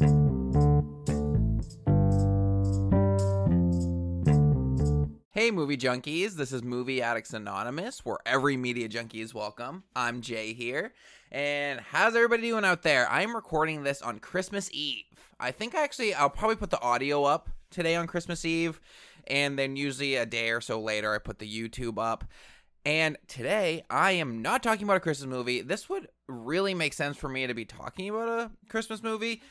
Hey, movie junkies. This is Movie Addicts Anonymous, where every media junkie is welcome. I'm Jay here. And how's everybody doing out there? I'm recording this on Christmas Eve. I think actually I'll probably put the audio up today on Christmas Eve. And then usually a day or so later, I put the YouTube up. And today, I am not talking about a Christmas movie. This would really make sense for me to be talking about a Christmas movie,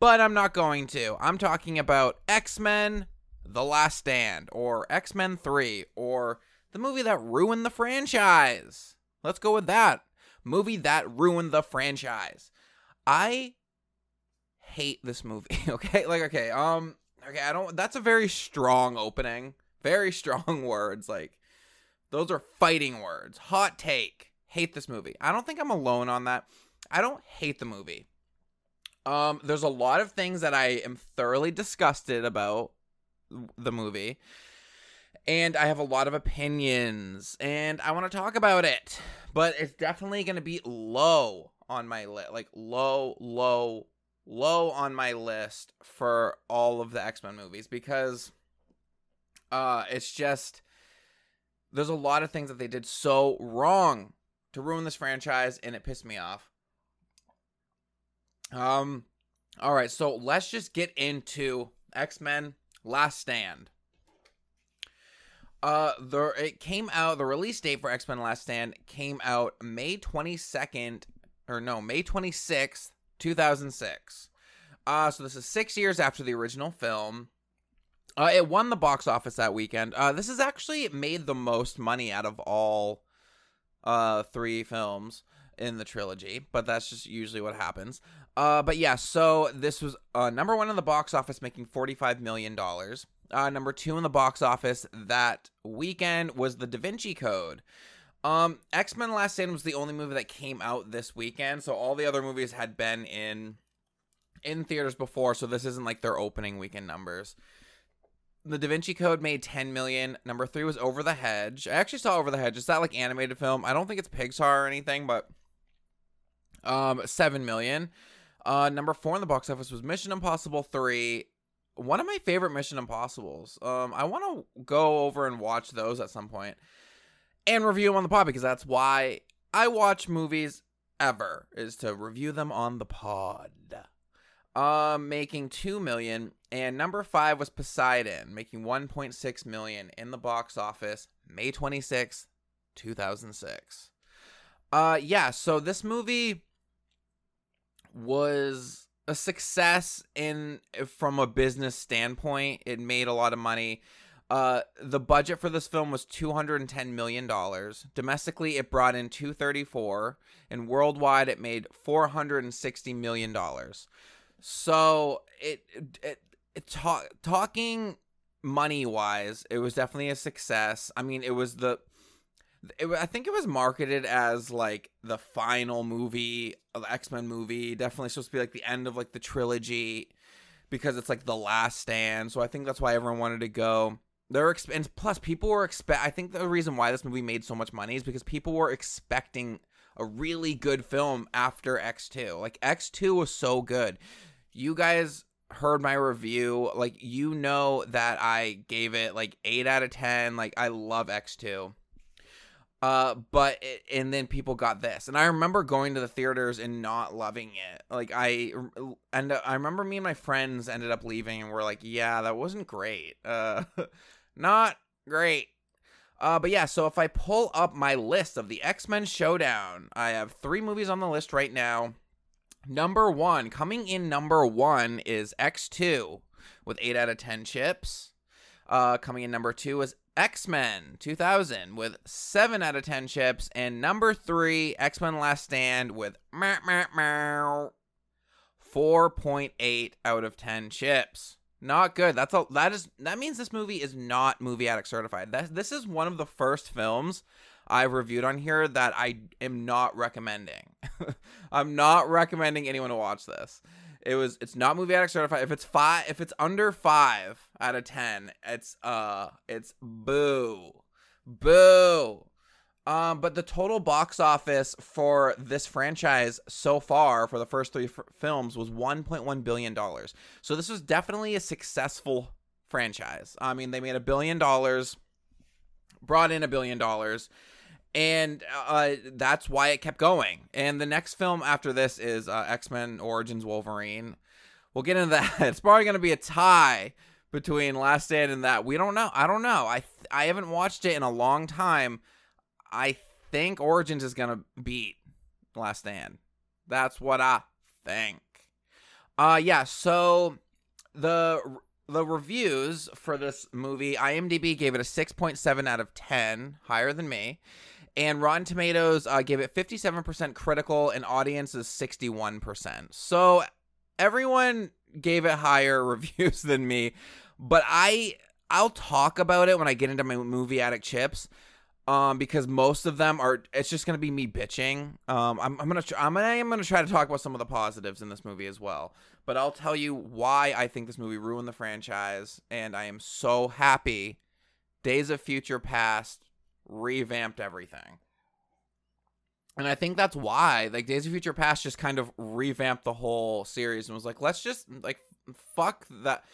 but I'm not going to. I'm talking about X Men the Last Stand, or X Men 3, or the movie that ruined the franchise. Let's go with that. Movie that ruined the franchise. I hate this movie, okay? Like, okay, um, okay, I don't, that's a very strong opening. Very strong words. Like, those are fighting words. Hot take. Hate this movie. I don't think I'm alone on that. I don't hate the movie. Um, there's a lot of things that I am thoroughly disgusted about the movie. And I have a lot of opinions and I want to talk about it. But it's definitely going to be low on my list. Like low, low, low on my list for all of the X-Men movies because uh it's just there's a lot of things that they did so wrong to ruin this franchise and it pissed me off. Um all right, so let's just get into X-Men Last Stand. Uh, the it came out. The release date for X Men Last Stand came out May twenty second, or no, May twenty sixth, two thousand six. Uh, so this is six years after the original film. Uh, it won the box office that weekend. Uh, this has actually made the most money out of all uh three films in the trilogy, but that's just usually what happens. Uh, but yeah, so this was uh, number one in the box office, making $45 million. Uh, number two in the box office that weekend was The Da Vinci Code. Um, X Men Last Stand was the only movie that came out this weekend, so all the other movies had been in in theaters before, so this isn't like their opening weekend numbers. The Da Vinci Code made 10 million. Number three was Over the Hedge. I actually saw Over the Hedge. It's that like animated film. I don't think it's Pixar or anything, but um, seven million. Uh, number four in the box office was Mission Impossible Three. One of my favorite Mission Impossibles. Um, I want to go over and watch those at some point and review them on the pod because that's why I watch movies ever is to review them on the pod. Um, making two million, and number five was Poseidon, making one point six million in the box office, May twenty sixth, two thousand six. Uh, yeah. So this movie was a success in from a business standpoint. It made a lot of money. Uh, the budget for this film was 210 million dollars. Domestically, it brought in 234, and worldwide, it made 460 million dollars. So it, it, it talk, talking money wise, it was definitely a success. I mean, it was the it, I think it was marketed as like the final movie of X Men movie. Definitely supposed to be like the end of like the trilogy because it's like the last stand. So I think that's why everyone wanted to go. There exp- and plus people were expect. I think the reason why this movie made so much money is because people were expecting a really good film after X two. Like X two was so good. You guys heard my review like you know that i gave it like 8 out of 10 like i love x2 uh, but it, and then people got this, and I remember going to the theaters and not loving it. Like I, and I remember me and my friends ended up leaving, and we're like, yeah, that wasn't great. Uh, not great. Uh, but yeah, so if I pull up my list of the X Men Showdown, I have three movies on the list right now. Number one, coming in number one is X2 with 8 out of 10 chips. Uh, coming in number two is X Men 2000 with 7 out of 10 chips. And number 3, X Men Last Stand with 4.8 out of 10 chips. Not good. That's a that is that means this movie is not movie addict certified. That this is one of the first films I've reviewed on here that I am not recommending. I'm not recommending anyone to watch this. It was it's not movie addict certified. If it's five if it's under five out of ten, it's uh it's boo. Boo. Um, but the total box office for this franchise so far for the first three f- films was 1.1 billion dollars. So this was definitely a successful franchise. I mean, they made a billion dollars, brought in a billion dollars, and uh, that's why it kept going. And the next film after this is uh, X Men Origins Wolverine. We'll get into that. It's probably going to be a tie between Last Stand and that. We don't know. I don't know. I th- I haven't watched it in a long time. I think Origins is going to beat Last Stand. That's what I think. Uh yeah, so the the reviews for this movie, IMDb gave it a 6.7 out of 10, higher than me. And Rotten Tomatoes uh, gave it 57% critical, and audience is 61%. So everyone gave it higher reviews than me, but I I'll talk about it when I get into my movie addict chips um, because most of them are. It's just gonna be me bitching. Um, I'm, I'm gonna tr- I'm gonna, I'm gonna try to talk about some of the positives in this movie as well. But I'll tell you why I think this movie ruined the franchise, and I am so happy. Days of Future Past revamped everything. And I think that's why, like, Days of Future Past just kind of revamped the whole series and was like, let's just like fuck that,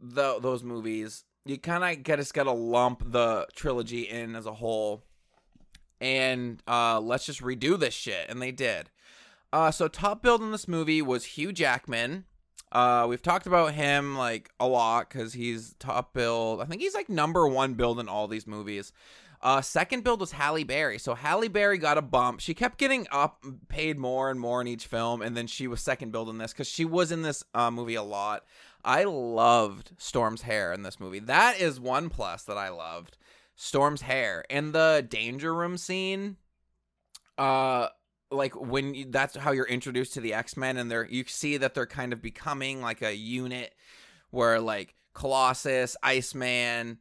the those movies. You kind of get just got to lump the trilogy in as a whole. And uh let's just redo this shit. And they did. Uh so top build in this movie was hugh jackman. Uh we've talked about him like a lot because he's top build. I think he's like number one build in all these movies uh, second build was Halle Berry. So Halle Berry got a bump. She kept getting up, paid more and more in each film, and then she was second build in this because she was in this uh, movie a lot. I loved Storm's hair in this movie. That is one plus that I loved. Storm's hair and the danger room scene. Uh, like when you, that's how you're introduced to the X-Men and they're you see that they're kind of becoming like a unit where like Colossus, Iceman,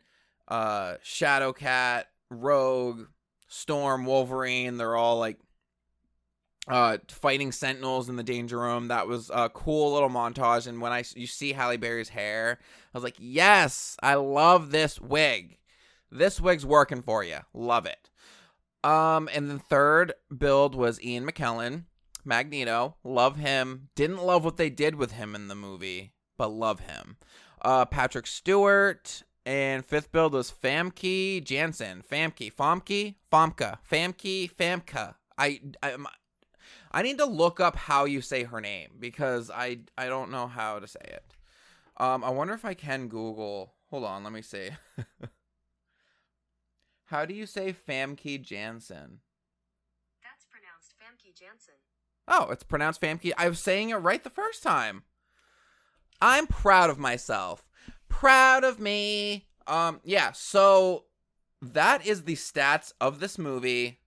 uh Shadowcat, Rogue, Storm, Wolverine, they're all like uh fighting sentinels in the danger room. That was a cool little montage and when i you see halle berry's hair i was like yes i love this wig. This wig's working for you love it. Um and the third build was ian mckellen magneto. Love him. Didn't love what they did with him in the movie but love him. Uh patrick stewart and fifth build was famke janssen famke famke famka famke famka I, I I need to look up how you say her name because I I don't know how to say it. Um, I wonder if I can Google. Hold on, let me see. how do you say Famke Janssen? That's pronounced Famke Janssen. Oh, it's pronounced Famke. I was saying it right the first time. I'm proud of myself. Proud of me. Um, yeah, so that is the stats of this movie.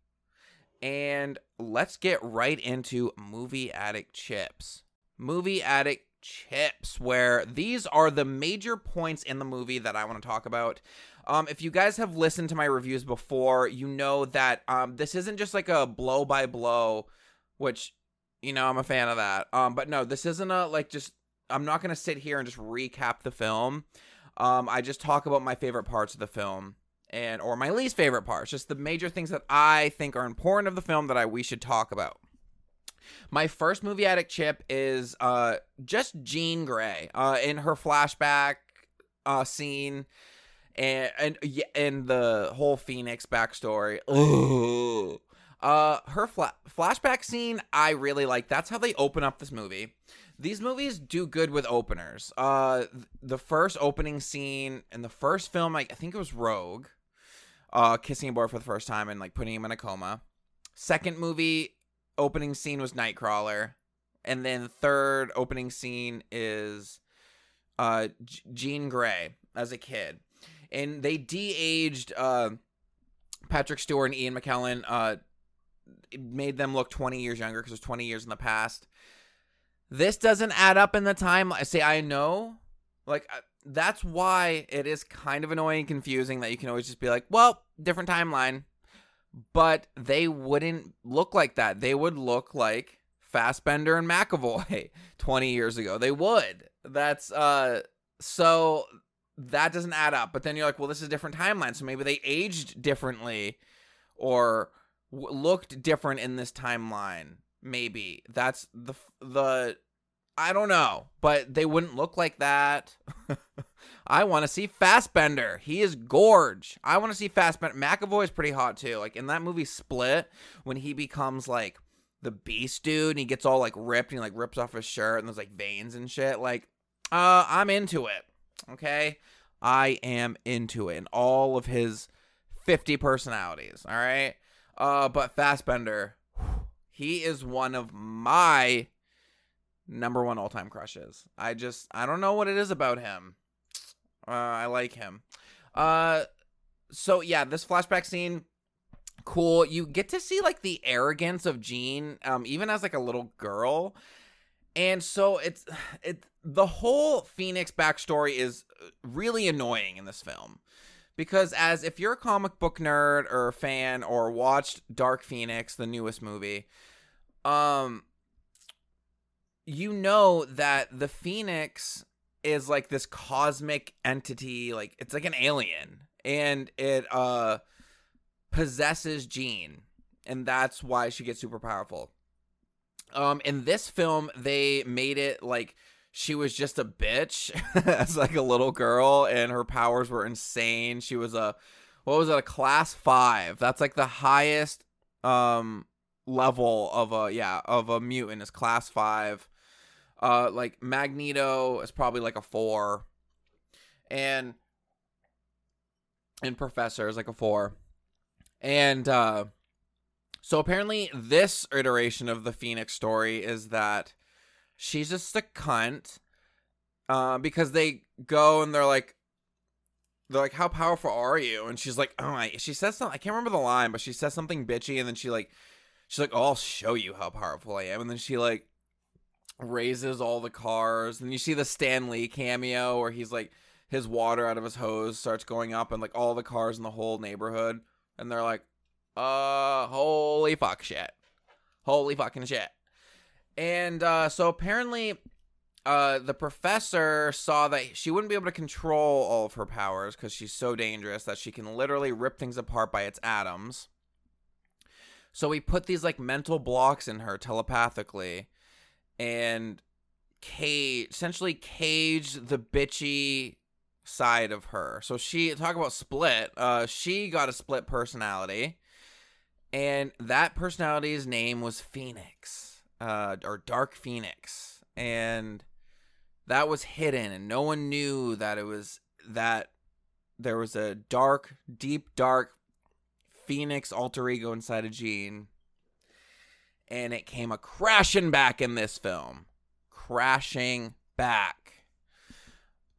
And let's get right into Movie Addict Chips. Movie Addict Chips, where these are the major points in the movie that I want to talk about. Um, if you guys have listened to my reviews before, you know that um, this isn't just like a blow by blow, which you know I'm a fan of that. Um, but no, this isn't a like just. I'm not gonna sit here and just recap the film. Um, I just talk about my favorite parts of the film and or my least favorite parts, just the major things that I think are important of the film that I we should talk about. My first movie addict chip is uh just Jean Grey uh in her flashback uh scene and and and the whole Phoenix backstory. Ugh. Uh her fla- flashback scene I really like. That's how they open up this movie. These movies do good with openers. Uh the first opening scene in the first film I, I think it was Rogue uh, kissing a boy for the first time and like putting him in a coma. Second movie opening scene was Nightcrawler, and then third opening scene is uh, Jean Grey as a kid, and they de-aged uh, Patrick Stewart and Ian McKellen. Uh, it made them look 20 years younger because it was 20 years in the past. This doesn't add up in the time. I say I know, like uh, that's why it is kind of annoying and confusing that you can always just be like, well, different timeline. But they wouldn't look like that. They would look like Fassbender and McAvoy 20 years ago. They would. That's uh so that doesn't add up. But then you're like, well, this is a different timeline, so maybe they aged differently or w- looked different in this timeline. Maybe that's the the I don't know, but they wouldn't look like that. I want to see Fassbender. He is gorge. I want to see Fassbender. McAvoy is pretty hot too. Like in that movie Split, when he becomes like the beast dude and he gets all like ripped and he like rips off his shirt and there's like veins and shit. Like, uh, I'm into it. Okay. I am into it. And all of his 50 personalities. All right. Uh, but Fassbender, he is one of my number one all time crushes. I just, I don't know what it is about him. Uh, I like him. Uh, so yeah, this flashback scene, cool. You get to see like the arrogance of Jean, um, even as like a little girl. And so it's it the whole Phoenix backstory is really annoying in this film. Because as if you're a comic book nerd or fan or watched Dark Phoenix, the newest movie, um you know that the Phoenix is like this cosmic entity, like it's like an alien and it uh possesses Jean and that's why she gets super powerful. Um in this film they made it like she was just a bitch as like a little girl and her powers were insane. She was a what was it a class 5. That's like the highest um level of a yeah, of a mutant is class 5. Uh like Magneto is probably like a 4 and and Professor is like a 4. And uh so apparently this iteration of the Phoenix story is that she's just a cunt uh, because they go and they're like they're like how powerful are you? And she's like oh I, she says something i can't remember the line but she says something bitchy and then she like she's like oh i'll show you how powerful i am. And then she like raises all the cars and you see the stan lee cameo where he's like his water out of his hose starts going up and like all the cars in the whole neighborhood and they're like uh holy fuck shit holy fucking shit and uh, so apparently, uh, the professor saw that she wouldn't be able to control all of her powers because she's so dangerous that she can literally rip things apart by its atoms. So he put these like mental blocks in her telepathically, and cage essentially caged the bitchy side of her. So she talk about split. Uh, she got a split personality, and that personality's name was Phoenix uh, or Dark Phoenix, and that was hidden, and no one knew that it was that there was a dark, deep, dark Phoenix alter ego inside of Jean, and it came a crashing back in this film, crashing back.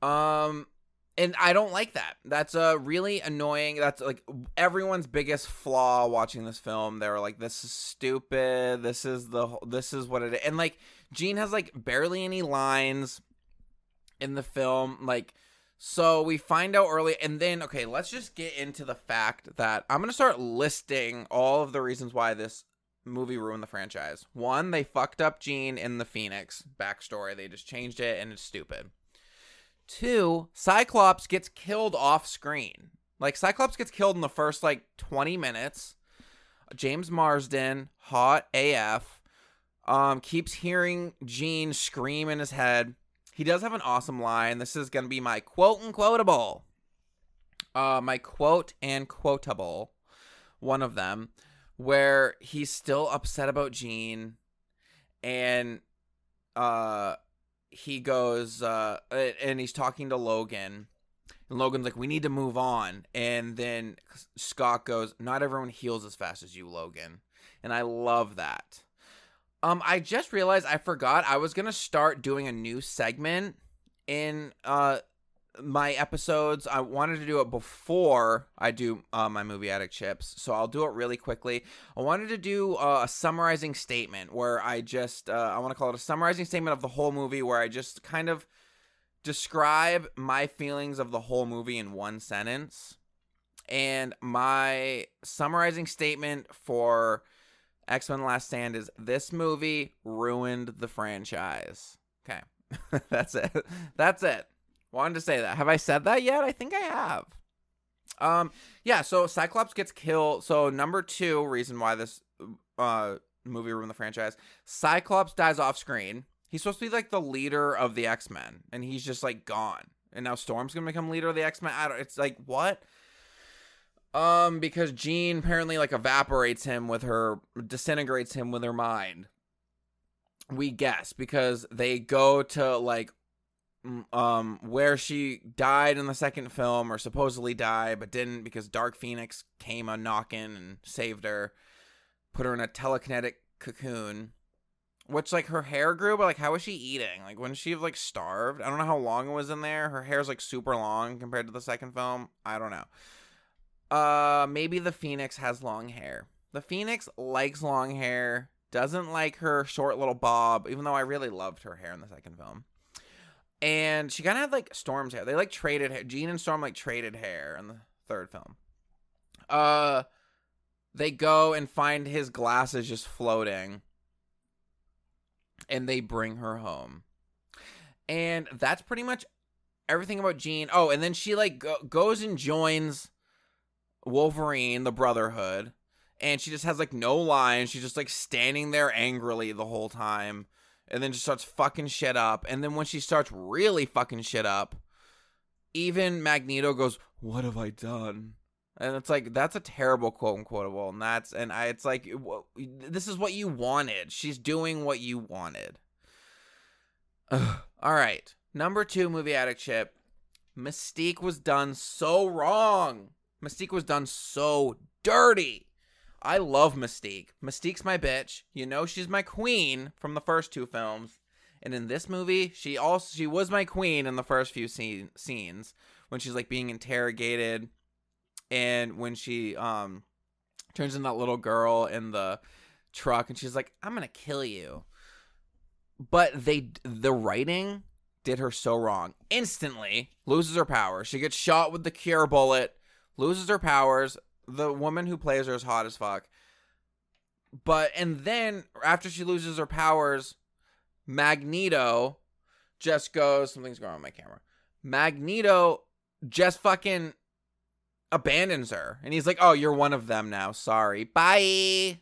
Um, and I don't like that. That's a really annoying. That's like everyone's biggest flaw watching this film. They were like, "This is stupid. This is the this is what it is." And like Jean has like barely any lines in the film. Like, so we find out early, and then okay, let's just get into the fact that I'm gonna start listing all of the reasons why this movie ruined the franchise. One, they fucked up Jean in the Phoenix backstory. They just changed it, and it's stupid. Two, Cyclops gets killed off screen. Like Cyclops gets killed in the first like 20 minutes. James Marsden, hot AF, um, keeps hearing Jean scream in his head. He does have an awesome line. This is gonna be my quote and quotable. Uh, my quote and quotable, one of them, where he's still upset about Jean, and uh he goes uh, and he's talking to Logan. And Logan's like, "We need to move on." And then Scott goes, "Not everyone heals as fast as you, Logan." And I love that. Um, I just realized I forgot I was gonna start doing a new segment in uh my episodes. I wanted to do it before I do uh, my movie addict chips, so I'll do it really quickly. I wanted to do uh, a summarizing statement where I just uh, I want to call it a summarizing statement of the whole movie, where I just kind of describe my feelings of the whole movie in one sentence. And my summarizing statement for X Men Last Stand is this movie ruined the franchise. Okay. That's it. That's it. Wanted to say that. Have I said that yet? I think I have. Um, yeah. So Cyclops gets killed. So number two reason why this uh movie ruined the franchise. Cyclops dies off screen. He's supposed to be like the leader of the X Men, and he's just like gone. And now Storm's gonna become leader of the X Men. I don't. It's like what? Um, because Jean apparently like evaporates him with her, disintegrates him with her mind. We guess because they go to like um where she died in the second film or supposedly died but didn't because Dark Phoenix came a knocking and saved her, put her in a telekinetic cocoon. Which like her hair grew, but like how was she eating? Like when she like starved? I don't know how long it was in there. Her hair's like super long compared to the second film. I don't know. Uh, maybe the Phoenix has long hair. The Phoenix likes long hair, doesn't like her short little bob, even though I really loved her hair in the second film. And she kind of had like Storm's hair. They like traded hair. Jean and Storm like traded hair in the third film. Uh, they go and find his glasses just floating, and they bring her home. And that's pretty much everything about Jean. Oh, and then she like go- goes and joins Wolverine, the Brotherhood, and she just has like no lines. She's just like standing there angrily the whole time, and then just starts fucking shit up. And then when she starts really fucking shit up, even Magneto goes, "What have I done?" And it's like that's a terrible quote unquoteable, and that's and I it's like this is what you wanted. She's doing what you wanted. Ugh. All right, number two movie addict chip. Mystique was done so wrong. Mystique was done so dirty. I love Mystique. Mystique's my bitch. You know she's my queen from the first two films. And in this movie, she also she was my queen in the first few scene, scenes when she's like being interrogated and when she um turns into that little girl in the truck and she's like, "I'm going to kill you." But they the writing did her so wrong. Instantly loses her power. She gets shot with the cure bullet, loses her powers. The woman who plays her is hot as fuck. But and then after she loses her powers, Magneto just goes something's going on with my camera. Magneto just fucking abandons her. And he's like, "Oh, you're one of them now. Sorry. Bye."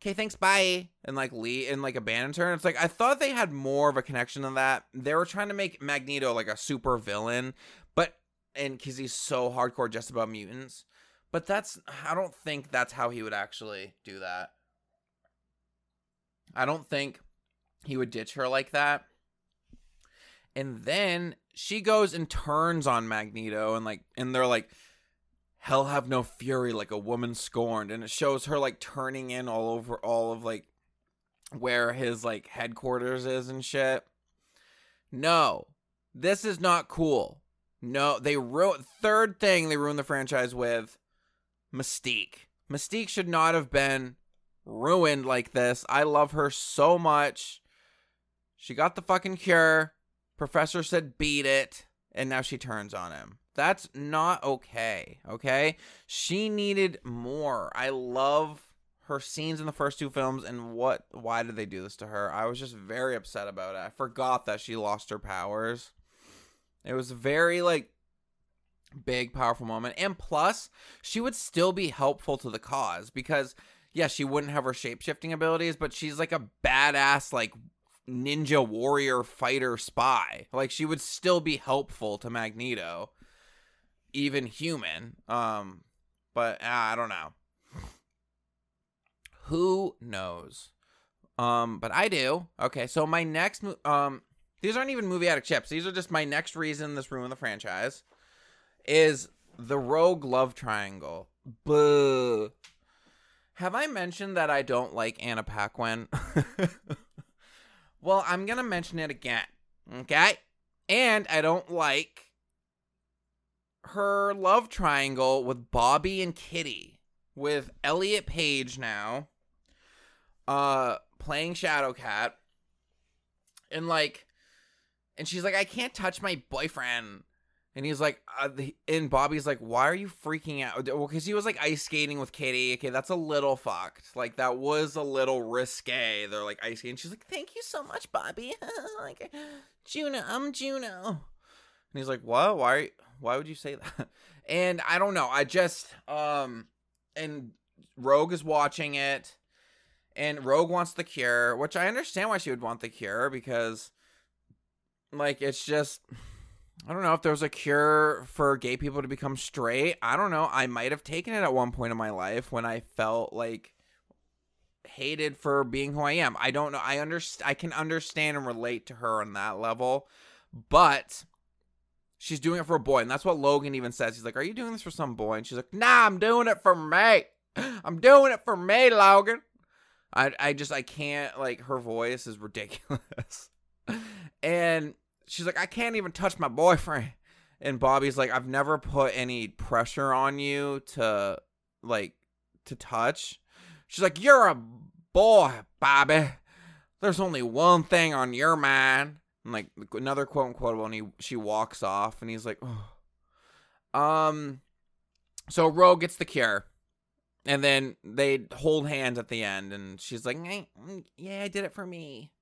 Okay, thanks. Bye. And like Lee and like abandons her. And it's like I thought they had more of a connection than that. They were trying to make Magneto like a super villain, but and because he's so hardcore just about mutants. But that's I don't think that's how he would actually do that. I don't think he would ditch her like that. And then she goes and turns on Magneto and like and they're like hell have no fury like a woman scorned and it shows her like turning in all over all of like where his like headquarters is and shit. No. This is not cool. No, they wrote third thing they ruined the franchise with Mystique. Mystique should not have been ruined like this. I love her so much. She got the fucking cure. Professor said beat it, and now she turns on him. That's not okay, okay? She needed more. I love her scenes in the first two films and what why did they do this to her? I was just very upset about it. I forgot that she lost her powers. It was very like big powerful moment. And plus she would still be helpful to the cause because yeah she wouldn't have her shape-shifting abilities but she's like a badass like ninja warrior fighter spy. Like she would still be helpful to magneto even human. Um but uh, i don't know. Who knows? Um but i do. Okay so my next um these aren't even movie addict chips. These are just my next reason this ruined the franchise is the rogue love triangle. Buh. Have I mentioned that I don't like Anna Paquin? well, I'm going to mention it again. Okay? And I don't like her love triangle with Bobby and Kitty with Elliot Page now uh playing Shadowcat and like and she's like I can't touch my boyfriend and he's like, uh, the, and Bobby's like, why are you freaking out? Well, because he was like ice skating with Kitty. Okay, that's a little fucked. Like that was a little risque. They're like ice skating. She's like, thank you so much, Bobby. like, Juno, I'm Juno. And he's like, what? Why? Why would you say that? And I don't know. I just um and Rogue is watching it and Rogue wants the cure, which I understand why she would want the cure because like it's just I don't know if there was a cure for gay people to become straight. I don't know. I might have taken it at one point in my life when I felt like hated for being who I am. I don't know. I understand I can understand and relate to her on that level. But she's doing it for a boy, and that's what Logan even says. He's like, "Are you doing this for some boy?" And she's like, "Nah, I'm doing it for me. I'm doing it for me, Logan." I I just I can't like her voice is ridiculous. and she's like, I can't even touch my boyfriend. And Bobby's like, I've never put any pressure on you to like to touch. She's like, You're a boy, Bobby. There's only one thing on your mind. And like another quote unquote and he she walks off and he's like, oh. Um so Rogue gets the cure. And then they hold hands at the end and she's like, mm, Yeah, I did it for me.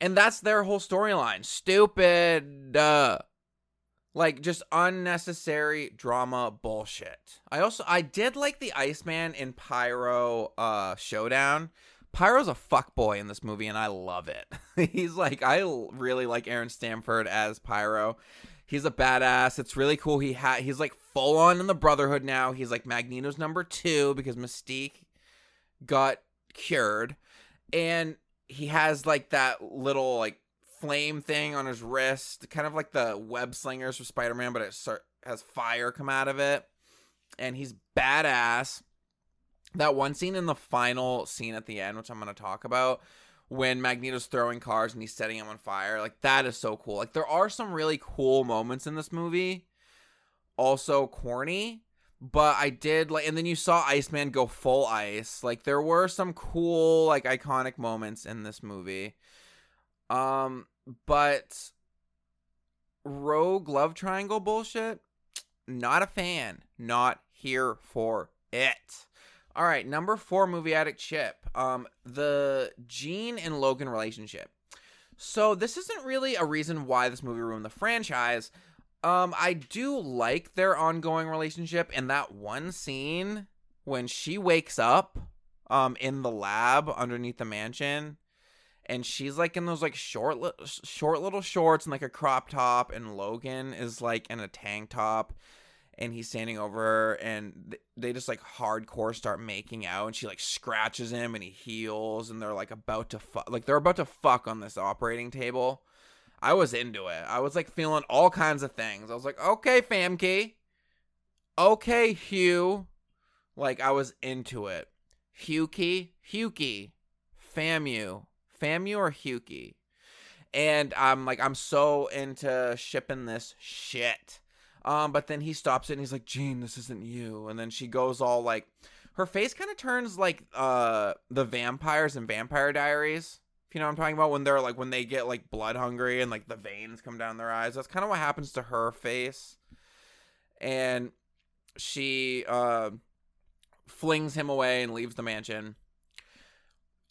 And that's their whole storyline. Stupid. Uh, like just unnecessary drama bullshit. I also I did like the Iceman in Pyro uh showdown. Pyro's a fuck boy in this movie and I love it. He's like I really like Aaron Stanford as Pyro. He's a badass. It's really cool. He had he's like full on in the Brotherhood now. He's like Magneto's number 2 because Mystique got cured. And he has like that little like flame thing on his wrist, kind of like the web slingers for Spider Man, but it has fire come out of it. And he's badass. That one scene in the final scene at the end, which I'm going to talk about, when Magneto's throwing cars and he's setting them on fire, like that is so cool. Like there are some really cool moments in this movie. Also corny, but I did like, and then you saw Iceman go full ice. Like there were some cool, like iconic moments in this movie. Um, but Rogue Love Triangle bullshit, not a fan. Not here for it. All right, number four movie addict chip. Um, the Jean and Logan relationship. So this isn't really a reason why this movie ruined the franchise. Um, I do like their ongoing relationship and that one scene when she wakes up um in the lab underneath the mansion and she's like in those like short li- short little shorts and like a crop top and Logan is like in a tank top and he's standing over her and they just like hardcore start making out and she like scratches him and he heals and they're like about to fuck like they're about to fuck on this operating table I was into it. I was like feeling all kinds of things. I was like, okay, Famke. Okay, Hugh. Like I was into it. Hughie, Hughie, Famu, Famu or Hughie. And I'm like, I'm so into shipping this shit. Um, but then he stops it and he's like, Jean, this isn't you. And then she goes all like, her face kind of turns like uh the vampires and Vampire Diaries. If you know what I'm talking about, when they're like when they get like blood hungry and like the veins come down their eyes. That's kind of what happens to her face. And she uh flings him away and leaves the mansion.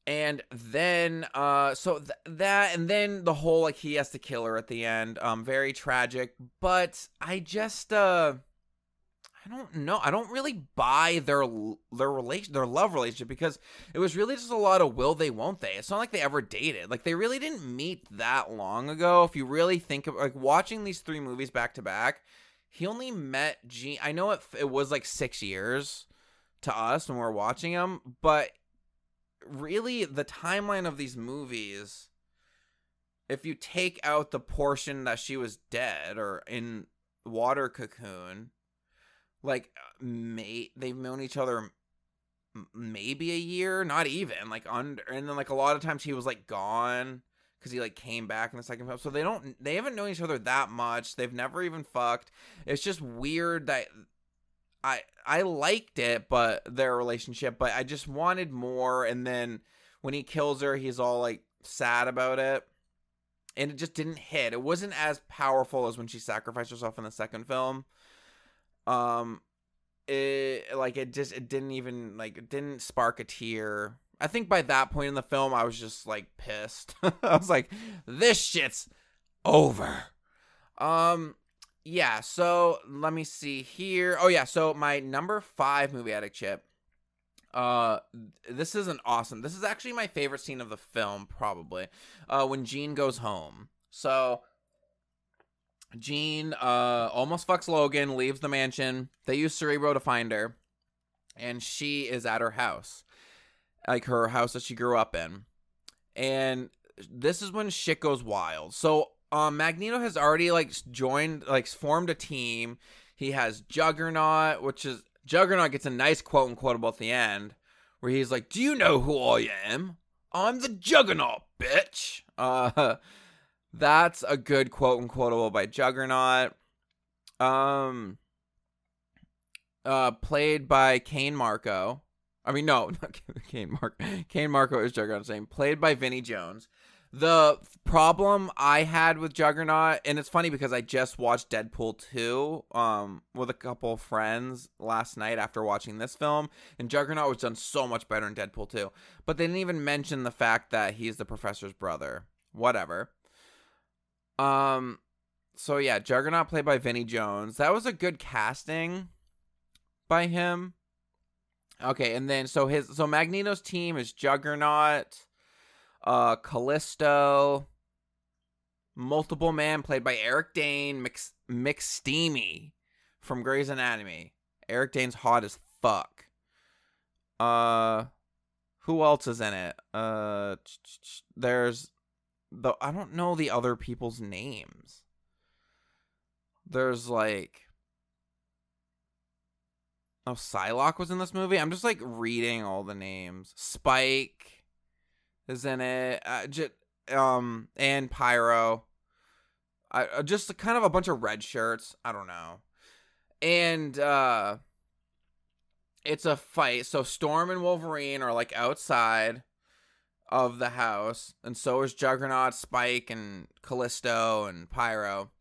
And then uh so th- that and then the whole like he has to kill her at the end. Um very tragic, but I just uh I don't know. I don't really buy their their relation their love relationship because it was really just a lot of will they won't they. It's not like they ever dated. Like they really didn't meet that long ago. If you really think of like watching these three movies back to back, he only met Jean. I know it it was like 6 years to us when we are watching them, but really the timeline of these movies if you take out the portion that she was dead or in water cocoon like uh, may they've known each other maybe a year, not even like under, and then like a lot of times he was like gone because he like came back in the second film. So they don't, they haven't known each other that much. They've never even fucked. It's just weird that I I liked it, but their relationship, but I just wanted more. And then when he kills her, he's all like sad about it. And it just didn't hit. It wasn't as powerful as when she sacrificed herself in the second film um it like it just it didn't even like it didn't spark a tear i think by that point in the film i was just like pissed i was like this shit's over um yeah, so let me see here. Oh yeah, so my number five movie addict chip. Uh, this is an awesome. This is actually my favorite scene of the film, probably. Uh, when Jean goes home. So Jean uh almost fucks Logan, leaves the mansion. They use Cerebro to find her, and she is at her house, like her house that she grew up in. And this is when shit goes wild. So um Magneto has already like joined like formed a team. He has Juggernaut, which is Juggernaut gets a nice quote unquotable at the end where he's like, "Do you know who I am? I'm the Juggernaut, bitch." Uh that's a good quote unquotable by Juggernaut. Um uh played by Cain Marko. I mean no, not Cain Marko. Cain Marko is Juggernaut's name. Played by Vinnie Jones. The problem I had with Juggernaut, and it's funny because I just watched Deadpool 2 um, with a couple friends last night after watching this film, and Juggernaut was done so much better in Deadpool 2. But they didn't even mention the fact that he's the professor's brother. Whatever. Um, so yeah, Juggernaut played by Vinnie Jones. That was a good casting by him. Okay, and then so his so Magneto's team is Juggernaut uh, Callisto, Multiple Man, played by Eric Dane, Mix McSteamy from Grey's Anatomy. Eric Dane's hot as fuck. Uh, who else is in it? Uh, there's the I don't know the other people's names. There's like. Oh, Psylocke was in this movie. I'm just like reading all the names. Spike is in it. Uh, um, and Pyro. I just kind of a bunch of red shirts. I don't know. And uh it's a fight. So Storm and Wolverine are like outside of the house, and so is Juggernaut, Spike, and Callisto and Pyro.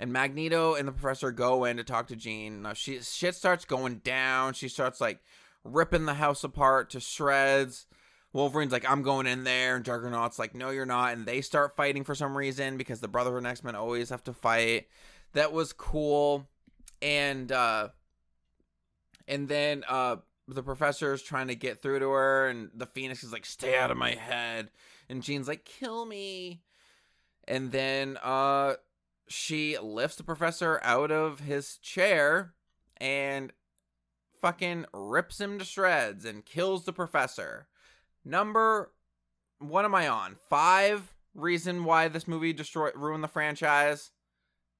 And Magneto and the Professor go in to talk to Jean. Now she shit starts going down. She starts like ripping the house apart to shreds. Wolverine's like, I'm going in there, and Juggernaut's like, No, you're not. And they start fighting for some reason because the Brotherhood and X Men always have to fight. That was cool. And uh and then uh the professor is trying to get through to her, and the Phoenix is like, Stay out of my head. And Jean's like, Kill me. And then uh she lifts the professor out of his chair and fucking rips him to shreds and kills the professor. Number what am I on? Five reason why this movie destroyed ruined the franchise.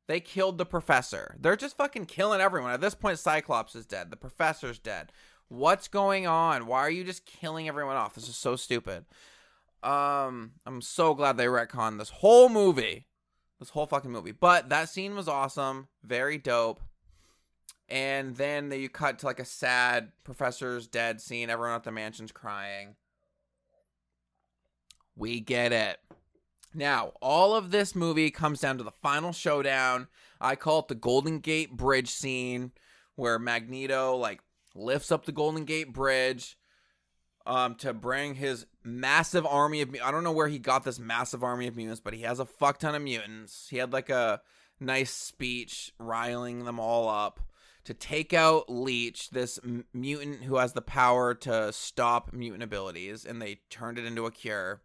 They killed the professor. They're just fucking killing everyone. At this point, Cyclops is dead. The professor's dead. What's going on? Why are you just killing everyone off? This is so stupid. Um, I'm so glad they retconned this whole movie. This whole fucking movie. But that scene was awesome. Very dope. And then you cut to like a sad professor's dead scene. Everyone at the mansion's crying. We get it. Now, all of this movie comes down to the final showdown. I call it the Golden Gate Bridge scene where Magneto like lifts up the Golden Gate Bridge um to bring his massive army of I don't know where he got this massive army of mutants, but he has a fuck ton of mutants. He had like a nice speech riling them all up to take out Leech, this m- mutant who has the power to stop mutant abilities, and they turned it into a cure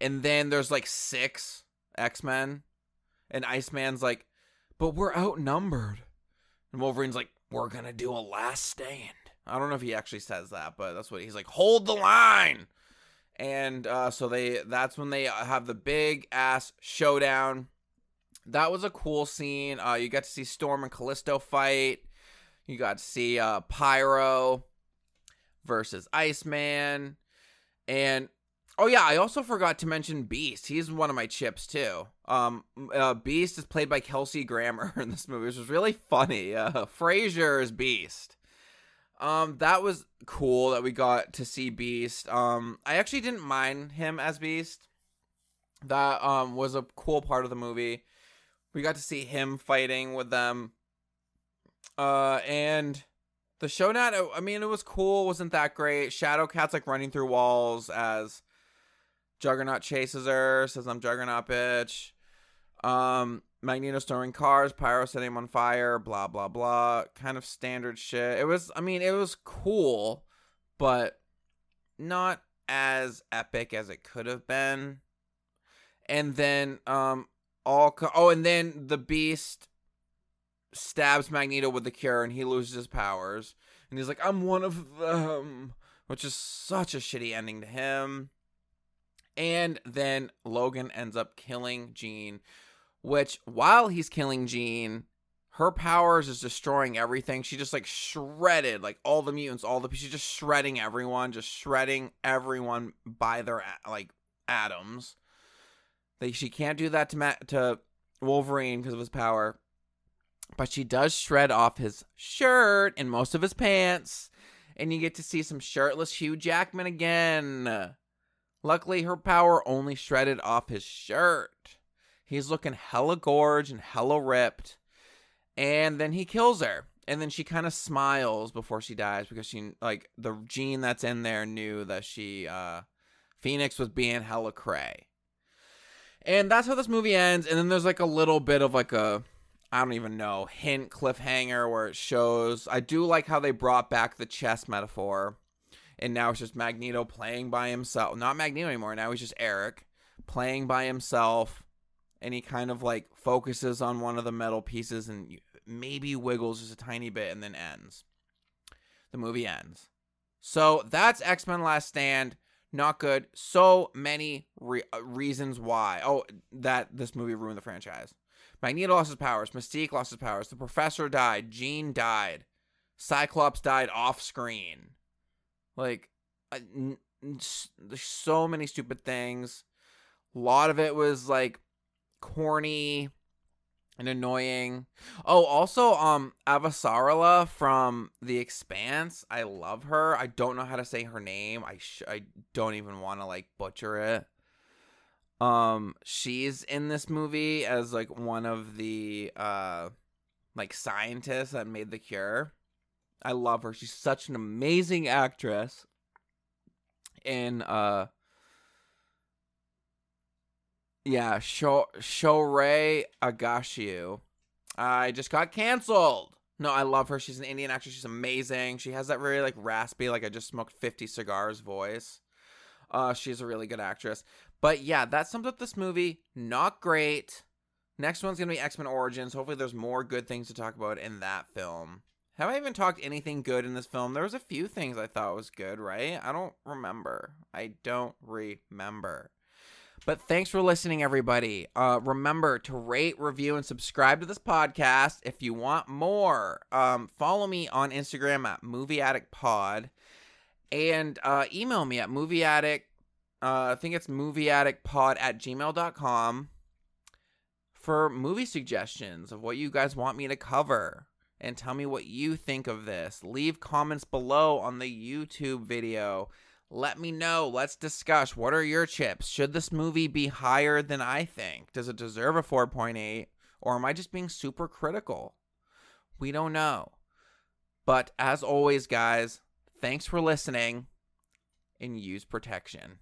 and then there's like six X-Men and Iceman's like, "But we're outnumbered." And Wolverine's like, "We're to do a last stand." I don't know if he actually says that, but that's what he's like, "Hold the line." And uh, so they that's when they have the big ass showdown. That was a cool scene. Uh, you got to see Storm and Callisto fight. You got to see uh, Pyro versus Iceman. And Oh yeah, I also forgot to mention Beast. He's one of my chips too. Um, uh, Beast is played by Kelsey Grammer in this movie, which was really funny. Uh, Frasier is Beast. Um, that was cool that we got to see Beast. Um, I actually didn't mind him as Beast. That um was a cool part of the movie. We got to see him fighting with them. Uh, and the showdown. I mean, it was cool. wasn't that great? Shadow Cat's like running through walls as Juggernaut chases her, says I'm Juggernaut bitch. Um, Magneto storing cars, Pyro setting him on fire, blah blah blah. Kind of standard shit. It was, I mean, it was cool, but not as epic as it could have been. And then, um, all co- oh, and then the Beast stabs Magneto with the cure, and he loses his powers. And he's like, "I'm one of them," which is such a shitty ending to him. And then Logan ends up killing Jean, which while he's killing Jean, her powers is destroying everything. She just like shredded like all the mutants, all the she's just shredding everyone, just shredding everyone by their like atoms. They she can't do that to Ma- to Wolverine because of his power, but she does shred off his shirt and most of his pants, and you get to see some shirtless Hugh Jackman again. Luckily, her power only shredded off his shirt. He's looking hella gorge and hella ripped. And then he kills her. And then she kind of smiles before she dies because she, like, the Jean that's in there knew that she, uh, Phoenix was being hella cray. And that's how this movie ends. And then there's, like, a little bit of, like, a, I don't even know, hint cliffhanger where it shows. I do like how they brought back the chess metaphor and now it's just Magneto playing by himself. Not Magneto anymore. Now he's just Erik playing by himself, and he kind of like focuses on one of the metal pieces and maybe wiggles just a tiny bit, and then ends. The movie ends. So that's X Men Last Stand. Not good. So many re- uh, reasons why. Oh, that this movie ruined the franchise. Magneto lost his powers. Mystique lost his powers. The Professor died. Jean died. Cyclops died off screen. Like, I- n- n- there's so many stupid things. A lot of it was like corny and annoying. Oh, also, um, Avasarala from The Expanse. I love her. I don't know how to say her name. I sh- I don't even want to like butcher it. Um, she's in this movie as like one of the uh, like scientists that made the cure. I love her. She's such an amazing actress. In uh Yeah, Sho Shorei Agashiu. I just got canceled. No, I love her. She's an Indian actress. She's amazing. She has that very like raspy, like I just smoked 50 cigars voice. Uh she's a really good actress. But yeah, that sums up this movie. Not great. Next one's gonna be X-Men Origins. Hopefully there's more good things to talk about in that film. Have I even talked anything good in this film? There was a few things I thought was good, right? I don't remember. I don't remember. But thanks for listening, everybody. Uh, remember to rate, review, and subscribe to this podcast if you want more. Um, follow me on Instagram at Movie Addict Pod, and uh, email me at Movie Addict. Uh, I think it's movieaddictpod at gmail.com for movie suggestions of what you guys want me to cover and tell me what you think of this. Leave comments below on the YouTube video. Let me know. Let's discuss. What are your chips? Should this movie be higher than I think? Does it deserve a 4.8? Or am I just being super critical? We don't know. But as always, guys, thanks for listening and use protection.